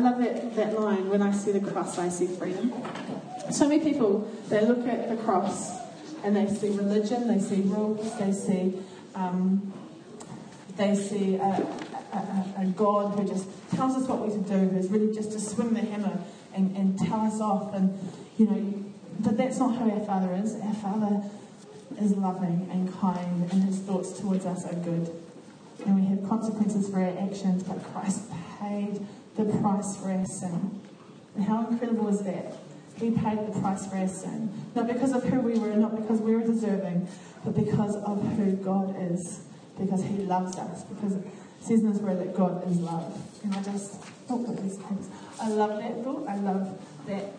love that, that line when I see the cross, I see freedom. So many people, they look at the cross and they see religion, they see rules, they see, um, they see a, a, a, God who just tells us what we're to do, who's really just to swing the hammer and, and tell us off. And, you know, but that's not who our Father is. Our Father is loving and kind, and his thoughts towards us are good. And we have consequences for our actions, but Christ paid the price for our sin. And how incredible is that? He paid the price for our sin. Not because of who we were, not because we were deserving, but because of who God is. Because He loves us. Because it says in His Word that God is love. And I just, oh, these things. I love that thought. I love that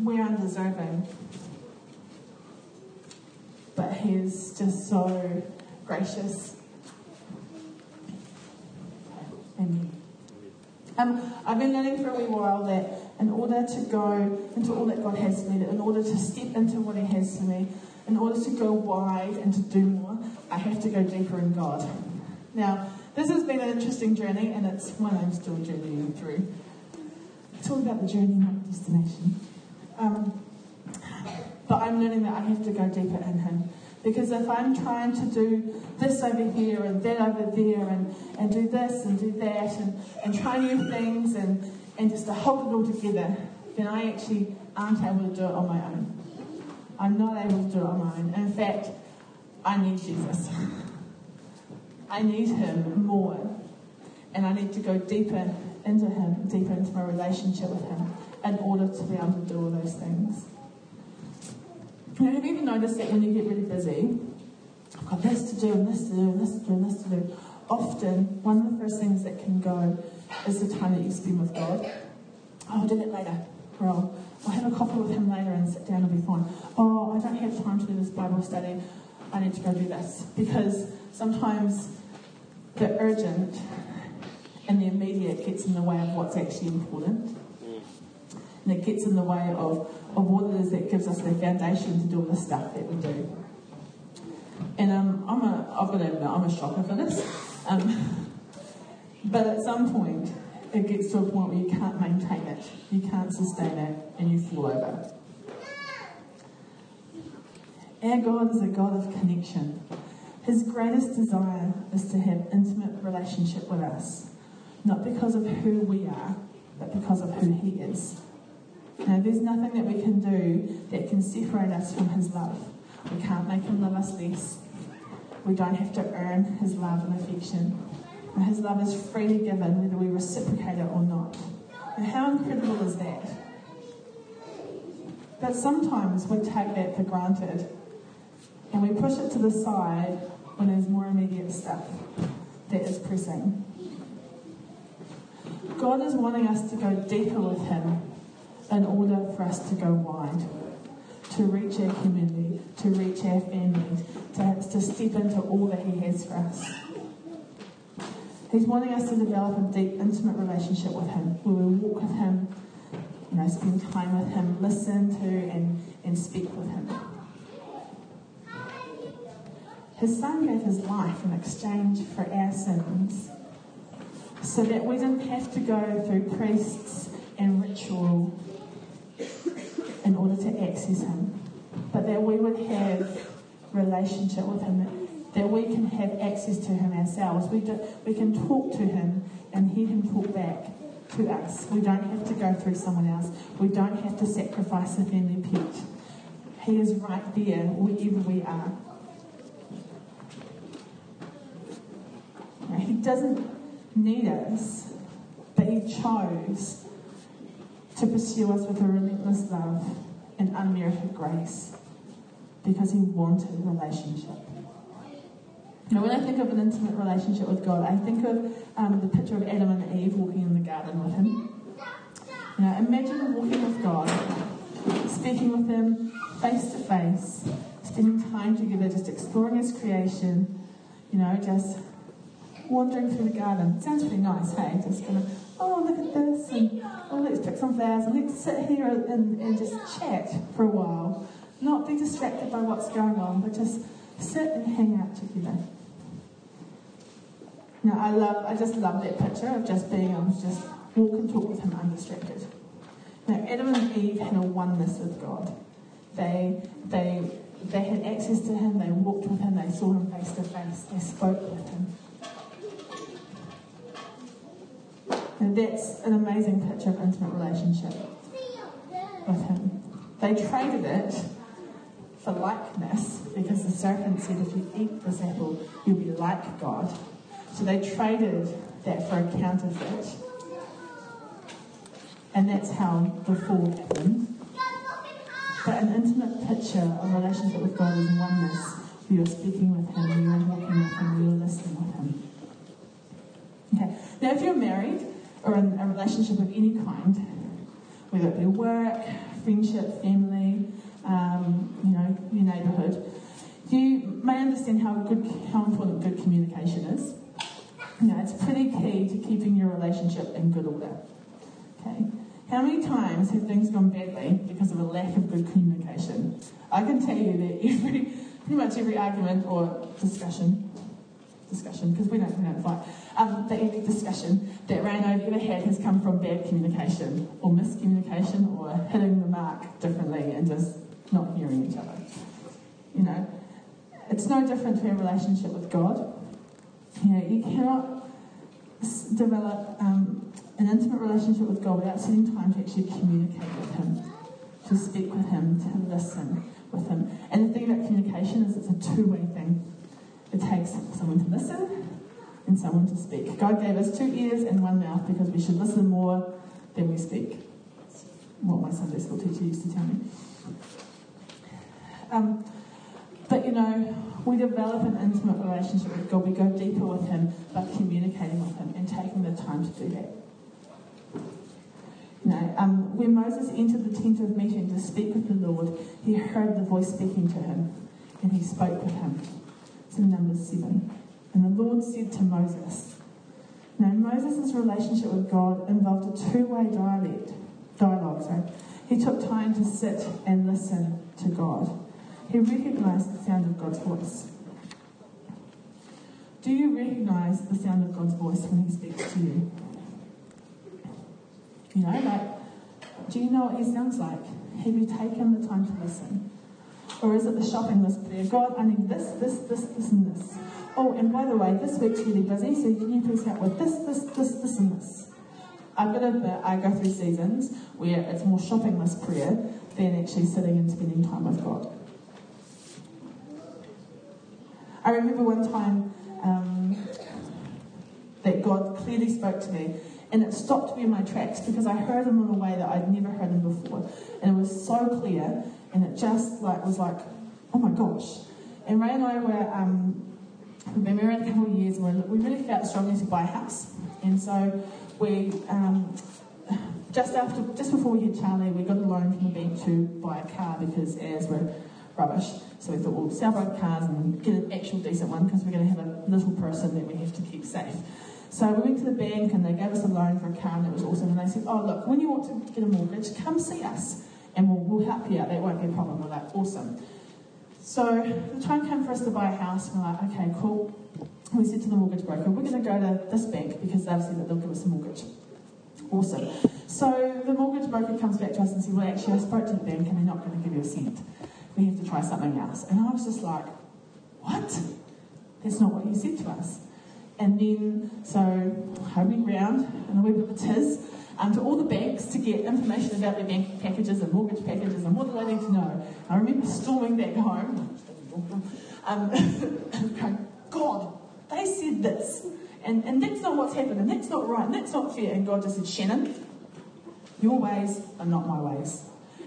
we're undeserving. But He is just so gracious. Um, I've been learning for a wee while that in order to go into all that God has for me, in order to step into what He has for me, in order to go wide and to do more, I have to go deeper in God. Now, this has been an interesting journey, and it's one I'm still journeying through. It's all about the journey, not the destination. Um, but I'm learning that I have to go deeper in Him. Because if I'm trying to do this over here and that over there and, and do this and do that and, and try new things and, and just to hold it all together, then I actually aren't able to do it on my own. I'm not able to do it on my own. In fact, I need Jesus. I need Him more. And I need to go deeper into Him, deeper into my relationship with Him in order to be able to do all those things. Have you ever noticed that when you get really busy, I've got this to do and this to do and this to do and this to do, often one of the first things that can go is the time that you spend with God. Oh, I'll do that later. Or I'll, I'll have a coffee with him later and sit down and be fine. Oh, I don't have time to do this Bible study. I need to go do this. Because sometimes the urgent and the immediate gets in the way of what's actually important. Mm. And it gets in the way of of what it is that gives us the foundation to do all the stuff that we do. And um, I'm a, I've got to admit, I'm a shocker for this. Um, but at some point, it gets to a point where you can't maintain it, you can't sustain it, and you fall over. Our God is a God of connection. His greatest desire is to have intimate relationship with us, not because of who we are, but because of who He is. Now, there's nothing that we can do that can separate us from His love. We can't make Him love us less. We don't have to earn His love and affection. His love is freely given, whether we reciprocate it or not. And how incredible is that? But sometimes we take that for granted and we push it to the side when there's more immediate stuff that is pressing. God is wanting us to go deeper with Him in order for us to go wide, to reach our community, to reach our families, to, to step into all that He has for us. He's wanting us to develop a deep, intimate relationship with Him, where we walk with Him, you know, spend time with Him, listen to and, and speak with Him. His Son gave His life in exchange for our sins, so that we didn't have to go through priests and ritual in order to access Him, but that we would have relationship with Him, that we can have access to Him ourselves. We, do, we can talk to Him and hear Him talk back to us. We don't have to go through someone else. We don't have to sacrifice a family pet. He is right there wherever we are. He doesn't need us, but He chose to pursue us with a relentless love and unmerited grace because he wanted a relationship. Now, when I think of an intimate relationship with God, I think of um, the picture of Adam and Eve walking in the garden with him. You know, imagine walking with God, speaking with him face to face, spending time together, just exploring his creation, you know, just wandering through the garden. Sounds pretty nice, hey? Just kind of oh, look at this, and oh, let's pick some flowers, and let's sit here and, and just chat for a while. Not be distracted by what's going on, but just sit and hang out together. Now, I love, I just love that picture of just being able to just walk and talk with Him undistracted. Now, Adam and Eve had a oneness with God. They, they, they had access to Him, they walked with Him, they saw Him face to face, they spoke with Him. And that's an amazing picture of intimate relationship with Him. They traded it for likeness because the serpent said, if you eat this apple, you'll be like God. So they traded that for a counterfeit. And that's how the fall happened. But an intimate picture of relationship with God is oneness. You're speaking with Him, you're walking with Him, you're listening with Him. Okay. Now, if you're married or in a relationship of any kind, whether it be work, friendship, family, um, you know, your neighbourhood, you may understand how good, how important good communication is. You know, it's pretty key to keeping your relationship in good order. Okay. How many times have things gone badly because of a lack of good communication? I can tell you that every, pretty much every argument or discussion, discussion because we don't, we don't fight, um, that every discussion that Ryan ever had has come from bad communication or miscommunication or hitting the mark differently and just not hearing each other. You know, it's no different to a relationship with God. You know, you cannot develop um, an intimate relationship with God without spending time to actually communicate with Him, to speak with Him, to listen with Him. And the thing about communication is it's a two way thing. It takes someone to listen and someone to speak. God gave us two ears and one mouth because we should listen more than we speak. what my Sunday school teacher used to tell me. Um, but you know, we develop an intimate relationship with God. We go deeper with Him by communicating with Him and taking the time to do that. You know, um, when Moses entered the tent of meeting to speak with the Lord, he heard the voice speaking to him, and he spoke with him. It's in Numbers 7. And the Lord said to Moses, Now, Moses' relationship with God involved a two-way dialect, dialogue. Sorry. He took time to sit and listen to God. He recognized the sound of God's voice. Do you recognize the sound of God's voice when He speaks to you? You know, like, do you know what He sounds like? Have you taken the time to listen? Or is it the shopping list there? God, I need this, this, this, this, and this. Oh, and by the way, this week's really busy, so can you please help with this, this, this, this, and this? I've got to I go through seasons where it's more shopping list prayer than actually sitting and spending time with God. I remember one time um, that God clearly spoke to me, and it stopped me in my tracks because I heard him in a way that I'd never heard him before, and it was so clear, and it just like was like, oh my gosh. And Ray and I were um, we've been married a couple years, we really felt strongly to buy a house, and so we. Um, just after, just before we had Charlie, we got a loan from the bank to buy a car because as we're rubbish. So we thought, we'll sell both cars and get an actual decent one because we're going to have a little person that we have to keep safe. So we went to the bank and they gave us a loan for a car and it was awesome. And they said, oh, look, when you want to get a mortgage, come see us and we'll, we'll help you out. That won't be a problem. We're like, awesome. So the time came for us to buy a house. We're like, okay, cool. We said to the mortgage broker, we're going to go to this bank because they've said that they'll give us a mortgage. Awesome. So the mortgage broker comes back to us and says, well, actually, I spoke to the bank and they're not going to give you a cent we have to try something else. And I was just like, what? That's not what you said to us. And then, so I went round and I went with a tiz um, to all the banks to get information about their bank packages and mortgage packages and what do they need to know. I remember storming back home um, God, they said this. And, and that's not what's happened, and that's not right, and that's not fair. And God just said, Shannon, your ways are not my ways.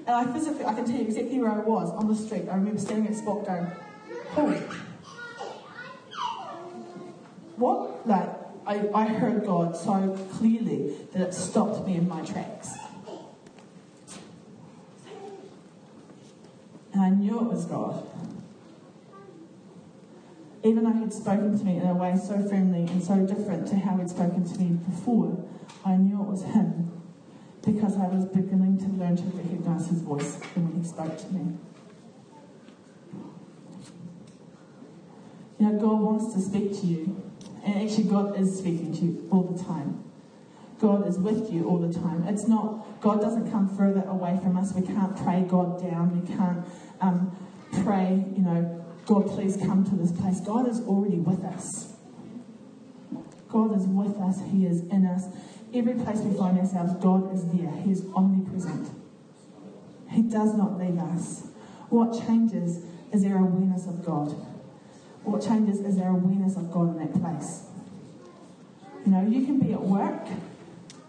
And I physically, I can tell you exactly where I was on the street. I remember standing at spot going, oh, what? Like, I, I heard God so clearly that it stopped me in my tracks. And I knew it was God. Even though He'd spoken to me in a way so friendly and so different to how He'd spoken to me before, I knew it was Him because I was beginning to learn to recognize his voice when he spoke to me. You know, God wants to speak to you, and actually, God is speaking to you all the time. God is with you all the time. It's not, God doesn't come further away from us. We can't pray God down. We can't um, pray, you know, God, please come to this place. God is already with us. God is with us. He is in us. Every place we find ourselves, God is there. He is omnipresent. He does not leave us. What changes is our awareness of God. What changes is our awareness of God in that place. You know, you can be at work,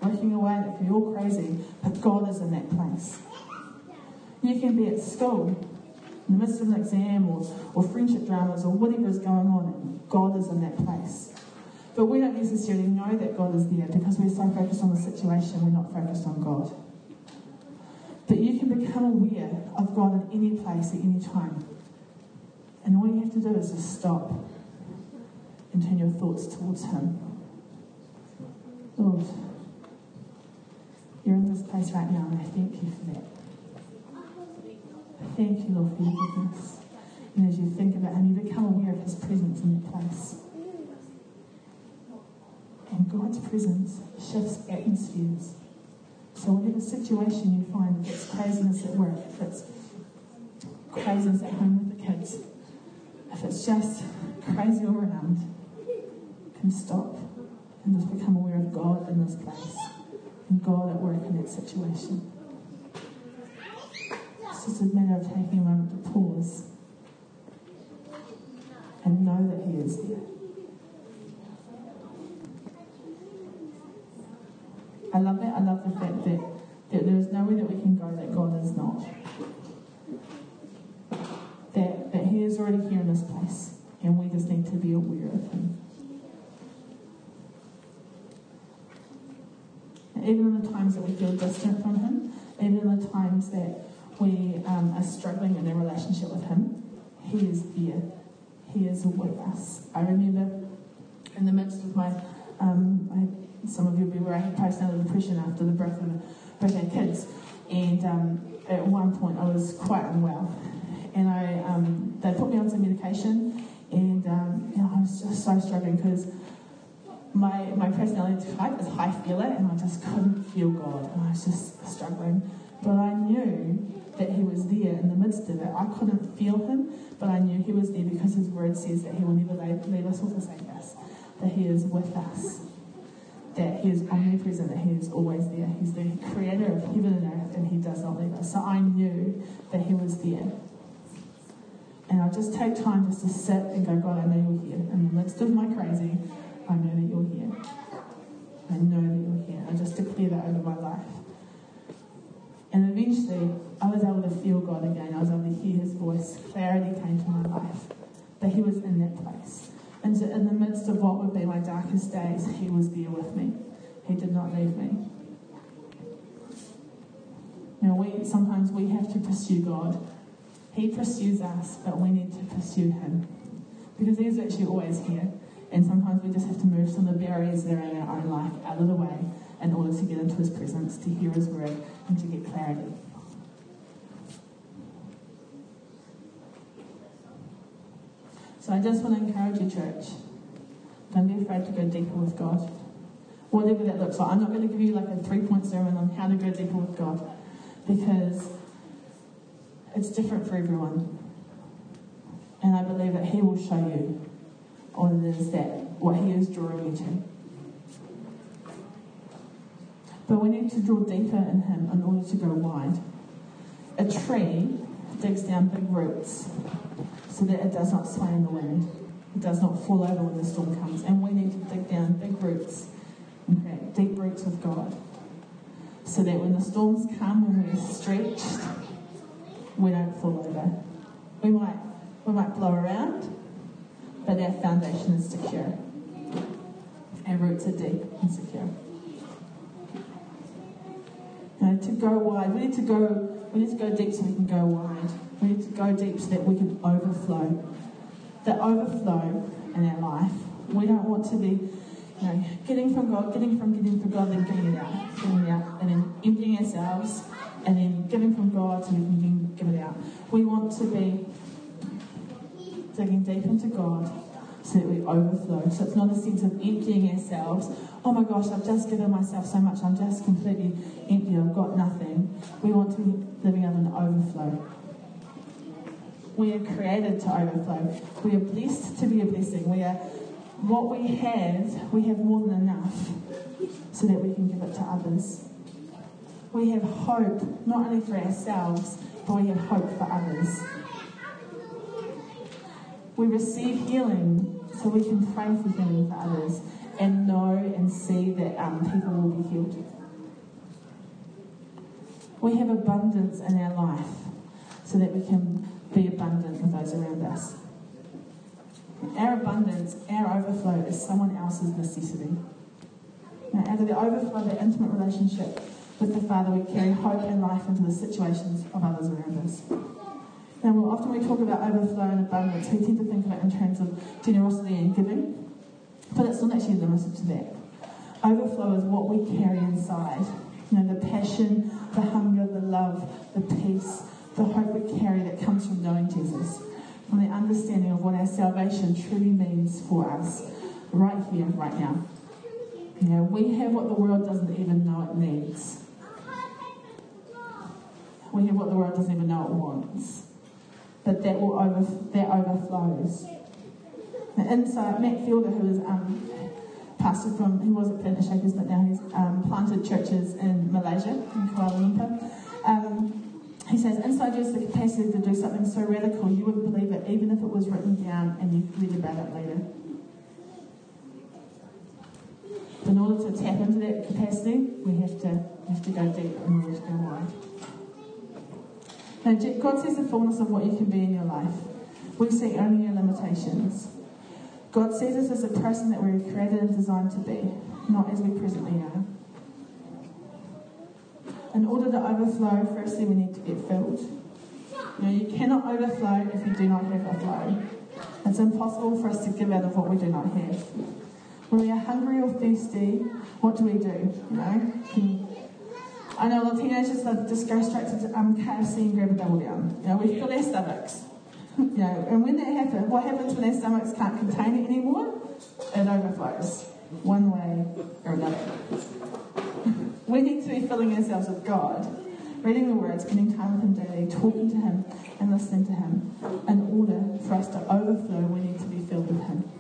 working away, and it can be all crazy, but God is in that place. You can be at school, in the midst of an exam or, or friendship dramas or whatever is going on, and God is in that place. But we don't necessarily know that God is there because we're so focused on the situation, we're not focused on God. But you can become aware of God in any place at any time. And all you have to do is just stop and turn your thoughts towards Him. Lord, you're in this place right now, and I thank you for that. Thank you, Lord, for your goodness. And as you think about Him, you become aware of His presence in that place. And God's presence shifts atmospheres. So whatever situation you find, if it's craziness at work, if it's craziness at home with the kids, it's just crazy all around, can stop and just become aware of God in this place and God at work in that situation. It's just a matter of taking a moment to pause and know that He is there. I love that. I love the fact that, that there is nowhere that we can go that God is not. That, that He is already here in this place, and we just need to be aware of Him. Even in the times that we feel distant from Him, even in the times that we um, are struggling in a relationship with Him, He is there. He is with us. I remember in the midst of my, um, some of you will be aware I had postnatal depression after the birth of both our kids. And um, at one point I was quite unwell. And I, um, they put me on some medication and um, I was just so struggling because my, my personality type is high feeler and I just couldn't feel God. And I was just struggling. But I knew that He was there in the midst of it. I couldn't feel Him, but I knew He was there because His word says that He will never leave us or forsake us, that He is with us that He is omnipresent, that He is always there. He's the creator of heaven and earth, and He does not leave us. So I knew that He was there. And I'll just take time just to sit and go, God, I know you're here. In the midst of my crazy, I know that you're here. I know that you're here. I just declare that over my life. And eventually, I was able to feel God again. I was able to hear His voice. Clarity came to my life. That He was in that place. And so in the midst of what would be my darkest days, He was there with me. He did not leave me. Now, we sometimes we have to pursue God. He pursues us, but we need to pursue Him because He's actually always here. And sometimes we just have to move some of the barriers that are in our own life out of the way in order to get into His presence, to hear His word, and to get clarity. So I just want to encourage you, church. Don't be afraid to go deeper with God. Whatever that looks like. I'm not going to give you like a three point sermon on how to go deeper with God because it's different for everyone. And I believe that He will show you what it is that, what He is drawing you to. But we need to draw deeper in Him in order to go wide. A tree digs down big roots so that it does not sway in the wind. It does not fall over when the storm comes. And we need to dig down big roots and create deep roots with God. So that when the storms come and we're stretched, we don't fall over. We might we might blow around, but our foundation is secure. Our roots are deep and secure. To go wide, we need to go we need to go deep so we can go wide. We need to go deep so that we can overflow. The overflow in our life. We don't want to be, you know, getting from God, getting from getting from God, then giving it out, giving it out, and then emptying ourselves, and then giving from God so we can give it out. We want to be digging deep into God so that we overflow. So it's not a sense of emptying ourselves oh my gosh, I've just given myself so much, I'm just completely empty, I've got nothing. We want to be living in an overflow. We are created to overflow. We are blessed to be a blessing. We are what we have, we have more than enough so that we can give it to others. We have hope, not only for ourselves, but we have hope for others. We receive healing so we can pray for healing for others and know and see that um, people will be healed. We have abundance in our life so that we can be abundant with those around us. Our abundance, our overflow is someone else's necessity. Now, out of the overflow, of the intimate relationship with the Father, we carry hope and life into the situations of others around us. Now, well, often we talk about overflow and abundance, we tend to think of it in terms of generosity and giving, but it's not actually limited to that. Overflow is what we carry inside. You know, the passion, the hunger, the love, the peace, the hope we carry that comes from knowing Jesus, from the understanding of what our salvation truly means for us right here, right now. You know, we have what the world doesn't even know it needs. We have what the world doesn't even know it wants. But that will over, that overflows. Inside Matt Fielder, who is um, pastor from, he was at Planet Shakers, but now he's um, planted churches in Malaysia, in Kuala Lumpur. Um, he says, inside you is the capacity to do something so radical you wouldn't believe it, even if it was written down and you read about it later. In order to tap into that capacity, we have to, we have to go deep in order to go wide. Now, God sees the fullness of what you can be in your life. We see only your limitations. God sees us as a person that we were created and designed to be, not as we presently are. In order to overflow, firstly we need to get filled. You you cannot overflow if you do not have a flow. It's impossible for us to give out of what we do not have. When we are hungry or thirsty, what do we do? You know, I know a lot of teenagers that just go straight to um, KFC and grab a double down. You know, we fill our stomachs. you know, and when that happens, what happens when their stomachs can't contain it anymore? It overflows, one way or another. we need to be filling ourselves with God, reading the Word, spending time with Him daily, talking to Him, and listening to Him. In order for us to overflow, we need to be filled with Him.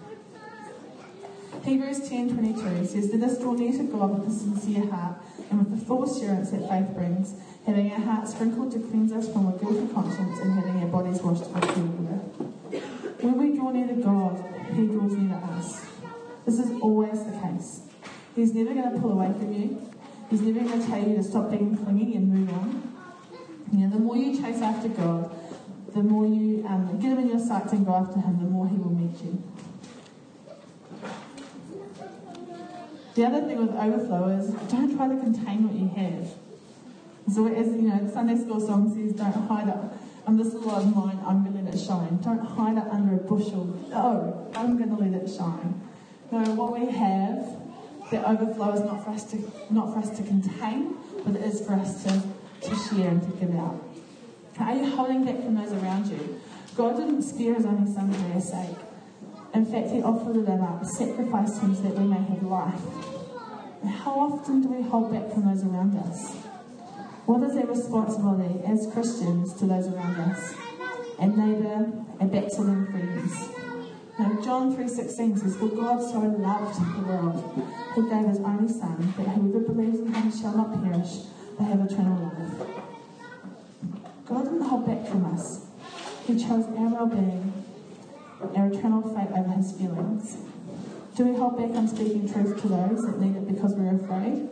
Hebrews 10:22 says, "Let us draw near to God with a sincere heart and with the full assurance that faith brings, having our hearts sprinkled to cleanse us from a guilty conscience and having our bodies washed with pure water." When we draw near to God, He draws near to us. This is always the case. He's never going to pull away from you. He's never going to tell you to stop being clingy and move on. You know, the more you chase after God, the more you um, get Him in your sights and go after Him, the more He will meet you. The other thing with overflow is don't try to contain what you have. So as you know, the Sunday school song says, don't hide it. I'm this little of mine, I'm going to let it shine. Don't hide it under a bushel. No, I'm going to let it shine. No, what we have, the overflow is not for us to not for us to contain, but it is for us to, to share and to give out. Are you holding back from those around you? God didn't spare his only son for our sake. In fact, he offered it up, sacrificed him so that we may have life. How often do we hold back from those around us? What is our responsibility as Christians to those around us? And neighbour and backsliding friends. Now, John 3.16 says, For God so loved the world, he gave his only Son, that whoever believes in him shall not perish, but have eternal life. God didn't hold back from us. He chose our well-being our eternal fate over his feelings? Do we hold back on speaking truth to those that need it because we're afraid?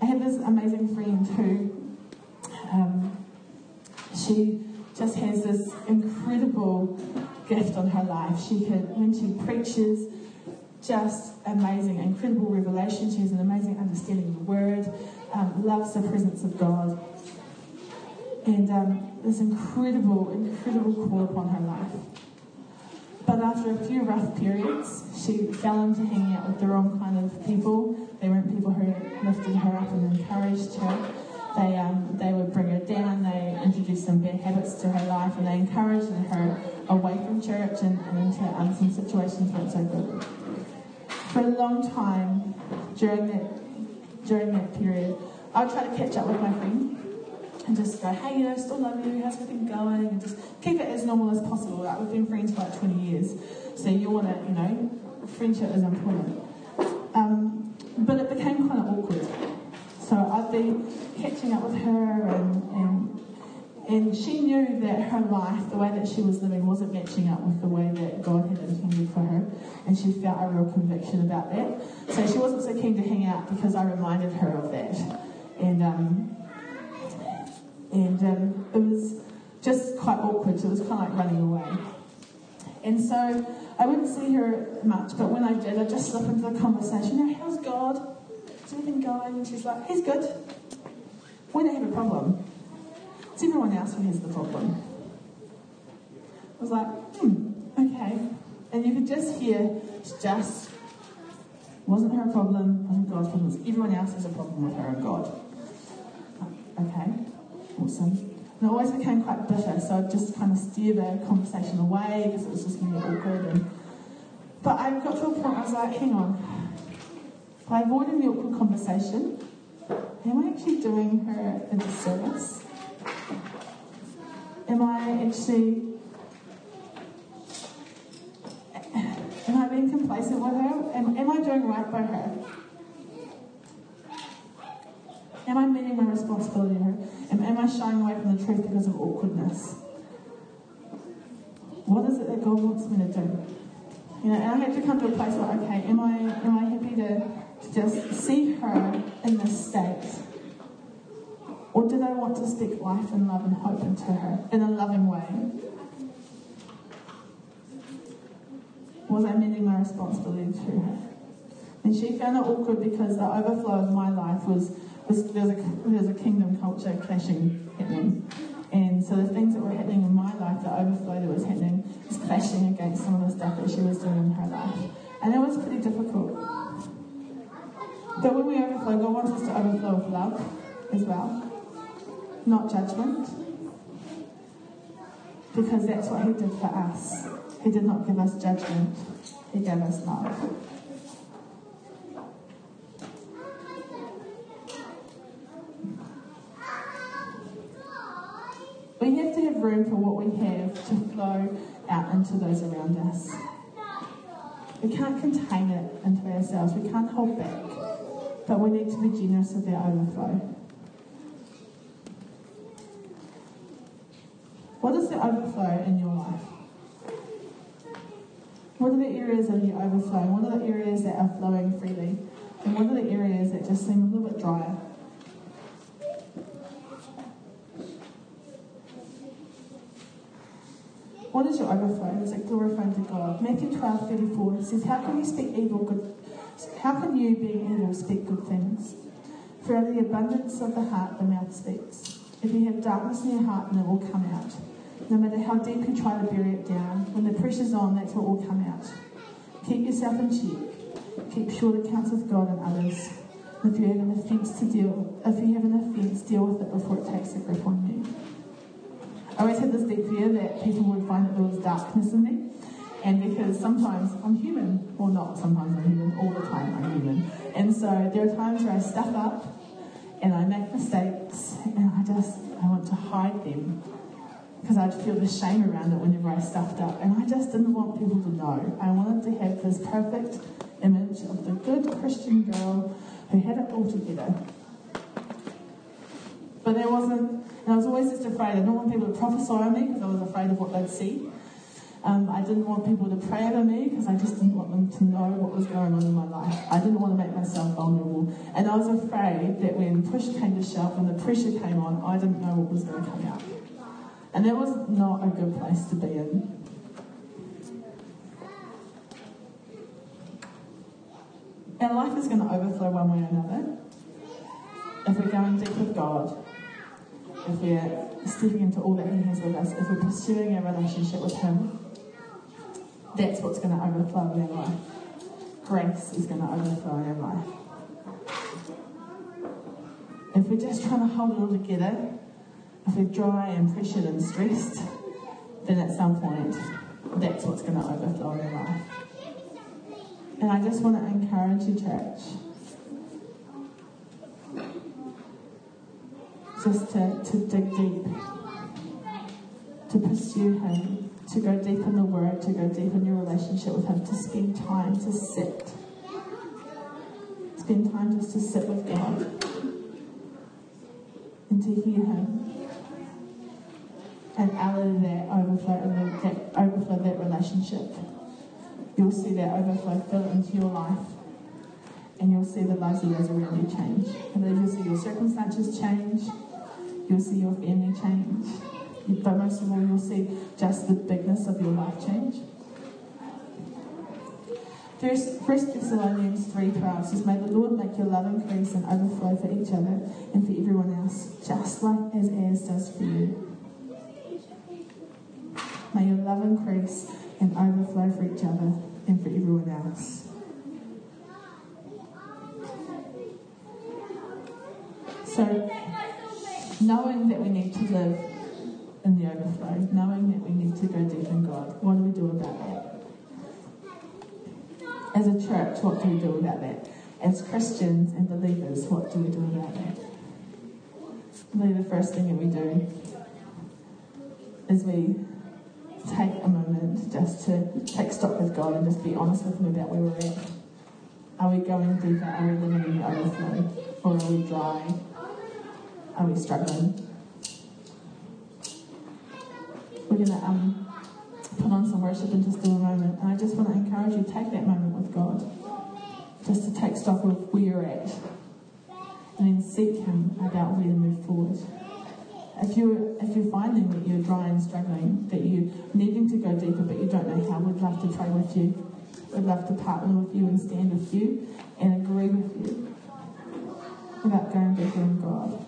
I have this amazing friend who um, she just has this incredible gift on her life. She could, when she preaches, just amazing, incredible revelation. She has an amazing understanding of the word, um, loves the presence of God and um, this incredible, incredible call upon her life. But after a few rough periods, she fell into hanging out with the wrong kind of people. They weren't people who lifted her up and encouraged her. They, um, they would bring her down, they introduced some bad habits to her life, and they encouraged her away from church and, and into some situations where it's so good. For a long time during that during that period, I would try to catch up with my friend and just go, hey, you know, still love you, how's everything going? And just keep it as normal as possible. Like we've been friends for like 20 years, so you want to, you know, friendship is important. Um, but it became kind of awkward. So I'd be catching up with her and, and and she knew that her life, the way that she was living, wasn't matching up with the way that God had intended for her. And she felt a real conviction about that. So she wasn't so keen to hang out because I reminded her of that. And, um, and um, it was just quite awkward. So it was kind of like running away. And so I wouldn't see her much, but when I did, I just slip into the conversation. You know, how's God? Is everything going? And she's like, He's good. We don't have a problem. It's everyone else who has the problem. I was like, hmm, okay. And you could just hear it's just wasn't her problem, wasn't God's problem, was everyone else has a problem with her and God. Okay, And I always became quite bitter, so I'd just kind of steer the conversation away because it was just going to get awkward. And, but I got to a point where I was like, hang on. By avoiding the awkward conversation, am I actually doing her a disservice? Am I actually am I being complacent with her? Am, am I doing right by her? Am I meeting my responsibility to her? Am, am I shying away from the truth because of awkwardness? What is it that God wants me to do? You know, and I had to come to a place where, okay, am I am I happy to, to just see her in this state? Or did I want to speak life and love and hope into her in a loving way? Was I meeting my responsibility to her? And she found it awkward because the overflow of my life was, was there's, a, there's a kingdom culture clashing happening. And so the things that were happening in my life, the overflow that was happening, was clashing against some of the stuff that she was doing in her life. And it was pretty difficult. But when we overflow, God wants us to overflow with love as well not judgment. Because that's what He did for us. He did not give us judgment, He gave us love. We have to have room for what we have to flow out into those around us. We can't contain it into ourselves, we can't hold back, but we need to be generous with our overflow. What is the overflow in your life? What are the areas of your overflow? What are the areas that are flowing freely? And what are the areas that just seem a little bit drier? What is your overflow? Is it glorifying to God? Matthew 12, 34 says, How can you speak evil good how can you, being evil, speak good things? For out of the abundance of the heart the mouth speaks. If you have darkness in your heart, then it will come out. No matter how deep you try to bury it down, when the pressure's on, that's what will come out. Keep yourself in check. Keep short accounts with God and others. If you have an offence to deal, if you have an offence, deal with it before it takes a grip on you. I always had this deep fear that people would find that there was darkness in me. And because sometimes I'm human, or not sometimes I'm human, all the time I'm human. And so there are times where I stuff up and I make mistakes and I just I want to hide them because I'd feel the shame around it whenever I stuffed up and I just didn't want people to know. I wanted to have this perfect image of the good Christian girl who had it all together. But there wasn't, and I was always just afraid. I didn't want people to prophesy on me because I was afraid of what they'd see. Um, I didn't want people to pray over me because I just didn't want them to know what was going on in my life. I didn't want to make myself vulnerable. And I was afraid that when push came to shove, when the pressure came on, I didn't know what was going to come out. And that was not a good place to be in. Our life is going to overflow one way or another. If we're going deep with God, if we're stepping into all that He has with us, if we're pursuing a relationship with Him, that's what's going to overflow in our life. Grace is going to overflow in our life. If we're just trying to hold it all together, if we're dry and pressured and stressed, then at some point, that's what's going to overflow in our life. And I just want to encourage you, church, just to, to dig deep, to pursue Him, to go deep in the Word, to go deep in your relationship with Him, to spend time to sit. Spend time just to sit with God and to hear Him. And out of that overflow, that overflow that relationship, you'll see that overflow fill into your life. And you'll see the lives of those around you change. And then you'll see your circumstances change. You'll see your family change. But most of all, you'll see just the bigness of your life change. First, First Thessalonians 3.12 says, May the Lord make your love increase and overflow for each other and for everyone else, just like as Az does for you. May your love increase and overflow for each other and for everyone else. So, knowing that we need to live in the overflow, knowing that we need to go deep in God, what do we do about that? As a church, what do we do about that? As Christians and believers, what do we do about that? Really, the first thing that we do is we take a moment just to take stock with God and just be honest with Him about where we're at. Are we going deeper? Are we living in the overflow? Or are we dry? Are we struggling? We're going to um, put on some worship in just do a moment. And I just want to encourage you take that moment with God. Just to take stock of where you're at. And then seek Him about where to move forward. If you're, if you're finding that you're dry and struggling, that you're needing to go deeper but you don't know how, we'd love to pray with you. We'd love to partner with you and stand with you and agree with you about going deeper in God.